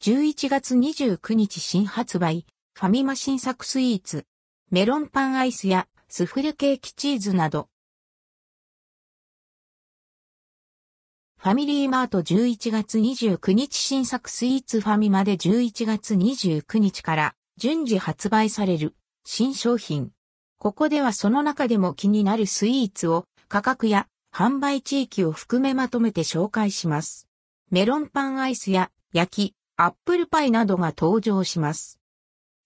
11月29日新発売、ファミマ新作スイーツ、メロンパンアイスやスフレケーキチーズなど。ファミリーマート11月29日新作スイーツファミマで11月29日から順次発売される新商品。ここではその中でも気になるスイーツを価格や販売地域を含めまとめて紹介します。メロンパンアイスや焼き、アップルパイなどが登場します。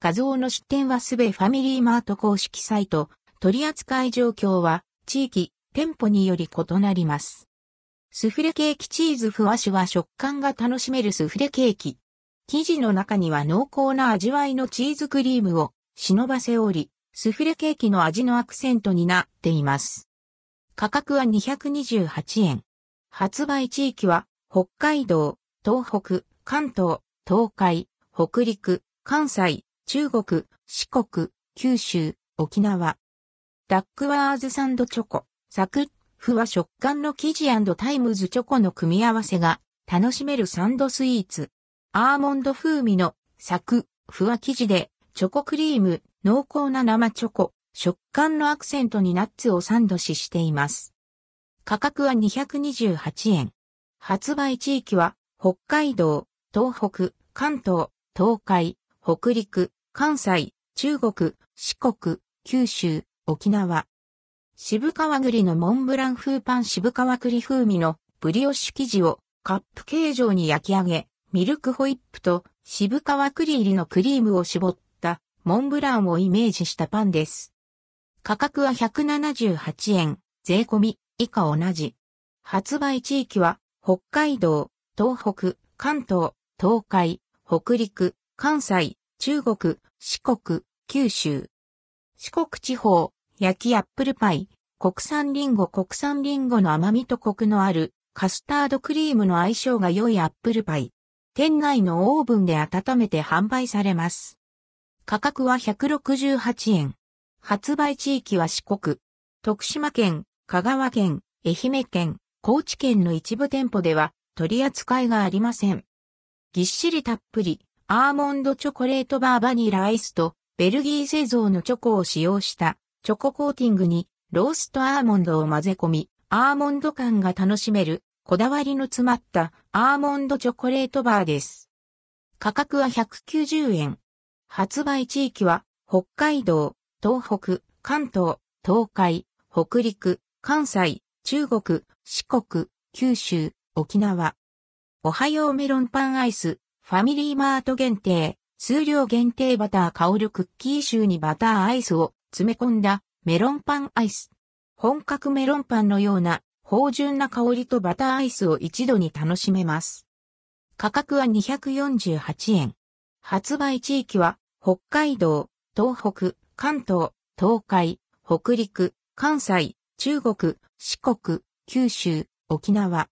画像の出展はすべファミリーマート公式サイト、取扱い状況は地域、店舗により異なります。スフレケーキチーズふわしは食感が楽しめるスフレケーキ。生地の中には濃厚な味わいのチーズクリームを忍ばせおり、スフレケーキの味のアクセントになっています。価格は228円。発売地域は北海道、東北、関東、東海、北陸、関西、中国、四国、九州、沖縄。ダックワーズサンドチョコ、サクッ、ふわ食感の生地タイムズチョコの組み合わせが楽しめるサンドスイーツ。アーモンド風味のサク、ふわ生地でチョコクリーム、濃厚な生チョコ、食感のアクセントにナッツをサンドししています。価格は228円。発売地域は北海道、東北、関東、東海、北陸、関西、中国、四国、九州、沖縄。渋川栗のモンブラン風パン渋川栗風味のブリオッシュ生地をカップ形状に焼き上げ、ミルクホイップと渋川栗入りのクリームを絞ったモンブランをイメージしたパンです。価格は178円、税込み、以下同じ。発売地域は北海道、東北、関東、東海、北陸、関西、中国、四国、九州。四国地方、焼きアップルパイ、国産リンゴ国産リンゴの甘みとコクのあるカスタードクリームの相性が良いアップルパイ。店内のオーブンで温めて販売されます。価格は168円。発売地域は四国、徳島県、香川県、愛媛県、高知県の一部店舗では取り扱いがありません。ぎっしりたっぷり、アーモンドチョコレートバーバニラアイスとベルギー製造のチョコを使用したチョココーティングにローストアーモンドを混ぜ込み、アーモンド感が楽しめるこだわりの詰まったアーモンドチョコレートバーです。価格は190円。発売地域は北海道、東北、関東、東海、北陸、関西、中国、四国、九州、沖縄。おはようメロンパンアイス、ファミリーマート限定、数量限定バター香るクッキーシューにバターアイスを詰め込んだメロンパンアイス。本格メロンパンのような芳醇な香りとバターアイスを一度に楽しめます。価格は248円。発売地域は北海道、東北、関東、東海、北陸、関西、中国、四国、九州、沖縄。